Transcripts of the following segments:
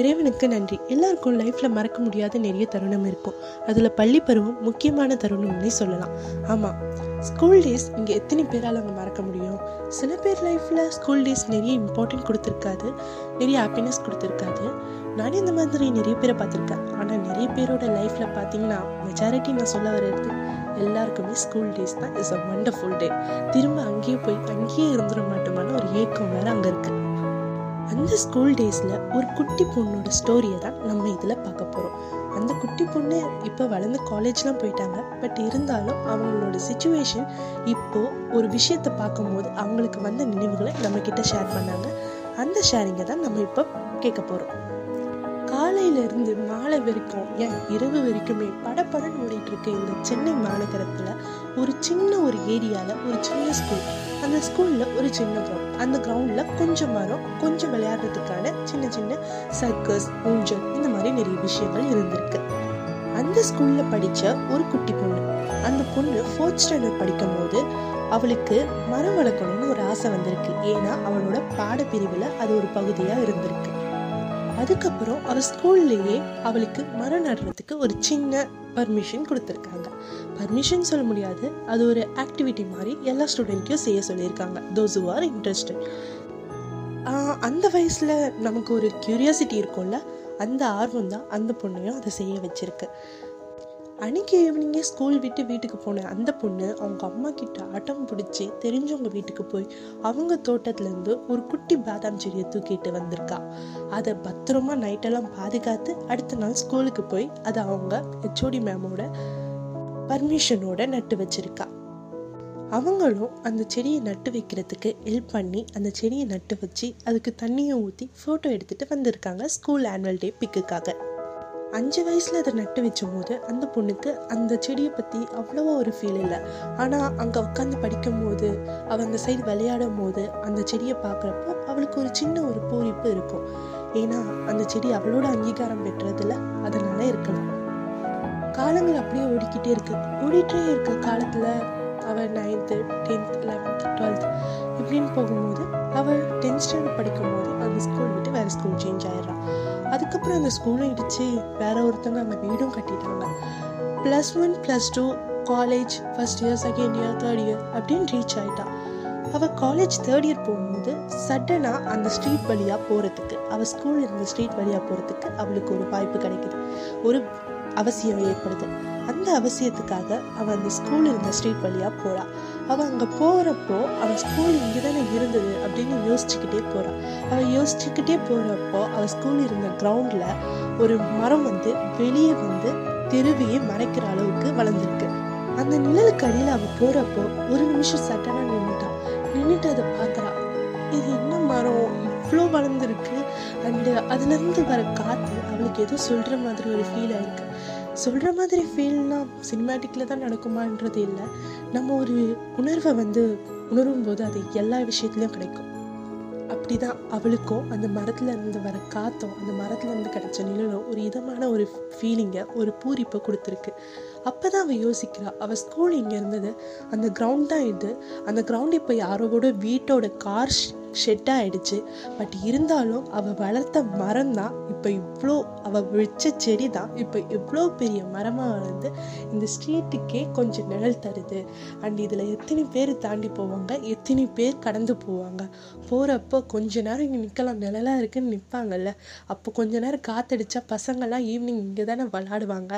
இறைவனுக்கு நன்றி. எல்லாருக்கும் லைஃப்பில் மறக்க முடியாத நிறைய தருணம் இருக்கும். அதில் பள்ளி பருவம் முக்கியமான தருணம்னே சொல்லலாம். ஆமாம் ஸ்கூல் டேஸ் இங்கே எத்தனை பேரால் அங்கே மறக்க முடியும்? சில பேர் லைஃப்பில் ஸ்கூல் டேஸ் நிறைய இம்பார்ட்டன்ட் கொடுத்துருக்காது நிறைய ஹாப்பினஸ் கொடுத்துருக்காது. நானே இந்த மாதிரி நிறைய பேரை பார்த்துருக்கேன். ஆனால் நிறைய பேரோட லைஃப்பில் பார்த்தீங்கன்னா மெஜாரிட்டி நான் சொல்ல வர்றது எல்லாருக்குமே ஸ்கூல் டேஸ் தான் இஸ் அ வண்டர்ஃபுல் டே திரும்ப அங்கேயே போய் அங்கேயே இருந்துட மாட்டோமான ஒரு ஏக்கம் வேறு அங்கே இருக்குது அந்த ஸ்கூல் டேஸில் ஒரு குட்டி பொண்ணோட ஸ்டோரியை தான் நம்ம இதில் பார்க்க போகிறோம் அந்த குட்டி பொண்ணு இப்போ வளர்ந்து காலேஜ்லாம் போயிட்டாங்க. பட் இருந்தாலும் அவங்களோட சுச்சுவேஷன் இப்போது ஒரு விஷயத்தை பார்க்கும்போது அவங்களுக்கு வந்த நினைவுகளை நம்மக்கிட்ட ஷேர் பண்ணாங்க. அந்த ஷேரிங்கை தான் நம்ம இப்போ கேட்க போகிறோம் காலையிலேருந்து மாலை வரைக்கும் ஏன் இரவு வரைக்குமே படப்படன்னு ஓடிட்டு இருக்க இந்த சென்னை மாநகரத்தில் ஒரு சின்ன ஒரு ஏரியாவில் ஒரு சின்ன ஸ்கூல் அந்த ஸ்கூலில் ஒரு சின்ன கிரவுண்ட் அந்த கிரவுண்டில் கொஞ்சம் மரம் கொஞ்சம் விளையாடுறதுக்கான சின்ன சின்ன சர்க்கஸ் ஊஞ்சல் இந்த மாதிரி நிறைய விஷயங்கள் இருந்திருக்கு. அந்த ஸ்கூலில் படித்த ஒரு குட்டி பொண்ணு. அந்த பொண்ணு ஃபோர்த் ஸ்டாண்டர்ட் படிக்கும் போது அவளுக்கு மரம் வளர்க்கணும்னு ஒரு ஆசை வந்திருக்கு. ஏன்னா அவளோட பாடப்பிரிவில் அது ஒரு பகுதியாக இருந்திருக்கு. அதுக்கப்புறம் அவள் ஸ்கூல்லையே அவளுக்கு மரம் நடுறதுக்கு ஒரு சின்ன பர்மிஷன் கொடுத்துருக்காங்க. பர்மிஷன் சொல்ல முடியாது. அது ஒரு ஆக்டிவிட்டி மாதிரி எல்லா ஸ்டூடெண்ட்டையும் செய்ய சொல்லியிருக்காங்க. தோஸ் ஹூ ஆர் இன்ட்ரெஸ்டட் அந்த வயசில் நமக்கு ஒரு க்யூரியாசிட்டி இருக்கும்ல? அந்த ஆர்வம் தான் அந்த பொண்ணையும் அதை செய்ய வச்சுருக்கு. அன்னைக்கு ஈவினிங்கே ஸ்கூல் விட்டு வீட்டுக்கு போன அந்த பொண்ணு அவங்க அம்மா கிட்ட அடம் பிடிச்சி தெரிஞ்சவங்க வீட்டுக்கு போய் அவங்க தோட்டத்துலேருந்து ஒரு குட்டி பாதாம் செடியை தூக்கிட்டு வந்திருக்கா. அதை பத்திரமா நைட்டெல்லாம் பாதுகாத்து அடுத்த நாள் ஸ்கூலுக்கு போய் அதை அவங்க ஹெச்ஓடி மேமோட பர்மிஷனோட நட்டு வச்சிருக்கா. அவங்களும் அந்த செடியை நட்டு வைக்கிறதுக்கு ஹெல்ப் பண்ணி அந்த செடியை நட்டு வச்சு அதுக்கு தண்ணியை ஊற்றி ஃபோட்டோ எடுத்துகிட்டு வந்திருக்காங்க ஸ்கூல் ஆனுவல் டே பிக்குக்காக அஞ்சு வயசில் அதை நட்டு வச்சும் போது அந்த பொண்ணுக்கு அந்த செடியை பற்றி அவ்வளோவா ஒரு ஃபீல் இல்லை. ஆனால் அங்கே உட்காந்து படிக்கும் போது அவள் அந்த சைடு விளையாடும் போது அந்த செடியை பார்க்குறப்போ அவளுக்கு ஒரு சின்ன ஒரு பூரிப்பு இருக்கும். ஏன்னா அந்த செடி அவளோட அங்கீகாரம் பெற்றதில் அதனால இருக்கலாம். காலங்கள் அப்படியே ஓடிக்கிட்டே இருக்கு. ஓடிட்டே இருக்க காலத்தில் அவள் நைன்த்து டென்த் லெவன்த் டுவெல்த் இப்படின்னு போகும்போது அவள் டென்த் ஸ்டாண்டர்ட் படிக்கும்போது அந்த ஸ்கூல் விட்டு வேறு ஸ்கூல் சேஞ்ச் ஆயிடுறான் அதுக்கப்புறம் அந்த ஸ்கூலும் இடித்து வேற ஒருத்தவங்க அந்த வீடும் கட்டிட்டாங்க. Plus one plus two college first year second year third year அப்படின்னு ரீச் ஆகிட்டான் அவள் காலேஜ் தேர்ட் இயர் போகும்போது சடனாக அந்த ஸ்ட்ரீட் வழியாக போகிறதுக்கு அவள் ஸ்கூல் இருந்த ஸ்ட்ரீட் வழியாக போகிறதுக்கு அவளுக்கு ஒரு வாய்ப்பு கிடைக்குது. ஒரு அவசியம் ஏற்படுது. அந்த அவசியத்துக்காக அவள் அந்த ஸ்கூல் இருந்த ஸ்ட்ரீட் வழியாக போகிறாள் அவள் அங்கே போகிறப்போ அவள் ஸ்கூல் இங்கே தானே இருந்தது அப்படின்னு யோசிச்சுக்கிட்டே போகிறாள் அவள் யோசிச்சுக்கிட்டே போகிறப்போ அவள் ஸ்கூல் இருந்த கிரவுண்டில் ஒரு மரம் வந்து வெளியே வந்து தெருவையே மறைக்கிற அளவுக்கு வளர்ந்துருக்கு. அந்த நிழலுக்கு அடியில் அவள் போகிறப்போ ஒரு நிமிஷம் சட்டனாக நின்றுட்டான் நின்றுட்டு அதை பார்க்குறா. இது என்ன மரம்? இவ்வளோ வளர்ந்துருக்கு. அண்டு அதுலேருந்து வர காற்று அவளுக்கு ஏதோ சொல்கிற மாதிரி ஒரு ஃபீல் ஆயிருக்கு சொல்கிற மாதிரி ஃபீல்னால் சினிமேட்டிக்கில் தான் நடக்குமான்றது இல்லை. நம்ம ஒரு உணர்வை வந்து உணரும் போது அது எல்லா விஷயத்துலையும் கிடைக்கும். அப்படி தான் அவளுக்கும் அந்த மரத்தில் இருந்து வர காற்றும் அந்த மரத்தில் இருந்து கிடைச்ச நிழலும் ஒரு இதமான ஒரு ஃபீலிங்கை ஒரு பூரிப்பை கொடுத்துருக்கு. அப்போ தான் அவள் யோசிக்கிறா. அவள் ஸ்கூல் இங்கே இருந்தது. அந்த கிரவுண்ட் தான் இது. அந்த கிரவுண்ட் இப்போ யாரோட வீட்டோட கார் ஷெட் ஆகிடுச்சு பட் இருந்தாலும் அவள் வளர்த்த மரம் தான். இப்போ இவ்வளோ அவள் வச்ச செடி தான். இப்போ இவ்வளோ பெரிய மரமாக வளர்ந்து இந்த ஸ்ட்ரீட்டுக்கே கொஞ்சம் நிழல் தருது. அண்ட் இதில் எத்தனை பேர் தாண்டி போவாங்க? எத்தனை பேர் கடந்து போவாங்க? போகிறப்போ கொஞ்ச நேரம் இங்கே நிற்கலாம் நிழலாக இருக்குன்னு நிற்பாங்கல்ல அப்போ கொஞ்ச நேரம் காத்தடிச்சா பசங்கள்லாம் ஈவினிங் இங்கே தானே விளாடுவாங்க.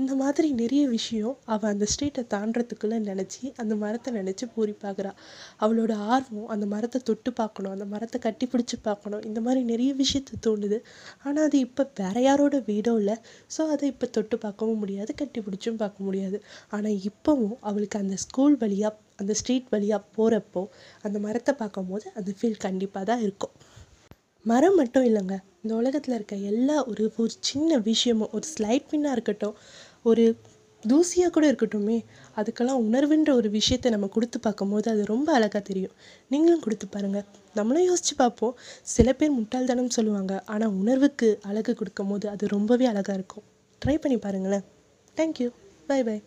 இந்த மாதிரி நிறைய விஷயம் அவள் அந்த ஸ்ட்ரீட்டை தாண்டறதுக்குள்ளே நினச்சி அந்த மரத்தை நினச்சி பூரி பார்க்குறா அவளோட ஆர்வம் அந்த மரத்தை தொட்டு பார்க்கணும் அந்த மரத்தை கட்டி பிடிச்சி பார்க்கணும் இந்த மாதிரி நிறைய விஷயத்தை தோணுது. ஆனால் அது இப்போ வேற யாரோட வீடோ இல்லை. ஸோ அதை இப்போ தொட்டு பார்க்கவும் முடியாது கட்டி பிடிச்சும் பார்க்க முடியாது. ஆனால் இப்போவும் அவளுக்கு அந்த ஸ்கூல் வழியாக அந்த ஸ்ட்ரீட் வழியாக போகிறப்போ அந்த மரத்தை பார்க்கும்போது அந்த ஃபீல் கண்டிப்பாக தான் இருக்கும். மரம் மட்டும் இல்லைங்க. இந்த உலகத்தில் இருக்க எல்லா ஒரு ஒரு சின்ன விஷயமும் ஒரு ஸ்லைட் பின்னாக இருக்கட்டும் ஒரு தூசியாக கூட இருக்கட்டுமே அதுக்கெல்லாம் உணர்வுன்ற ஒரு விஷயத்தை நம்ம கொடுத்து பார்க்கும்போது அது ரொம்ப அழகாக தெரியும். நீங்களும் கொடுத்து பாருங்கள் நம்மளும் யோசித்து பார்ப்போம். சில பேர் முட்டாள்தனம் சொல்லுவாங்க. ஆனால் உணர்வுக்கு அழகு கொடுக்கும் போது அது ரொம்பவே அழகாக இருக்கும். ட்ரை பண்ணி பாருங்களேன். Thank you bye by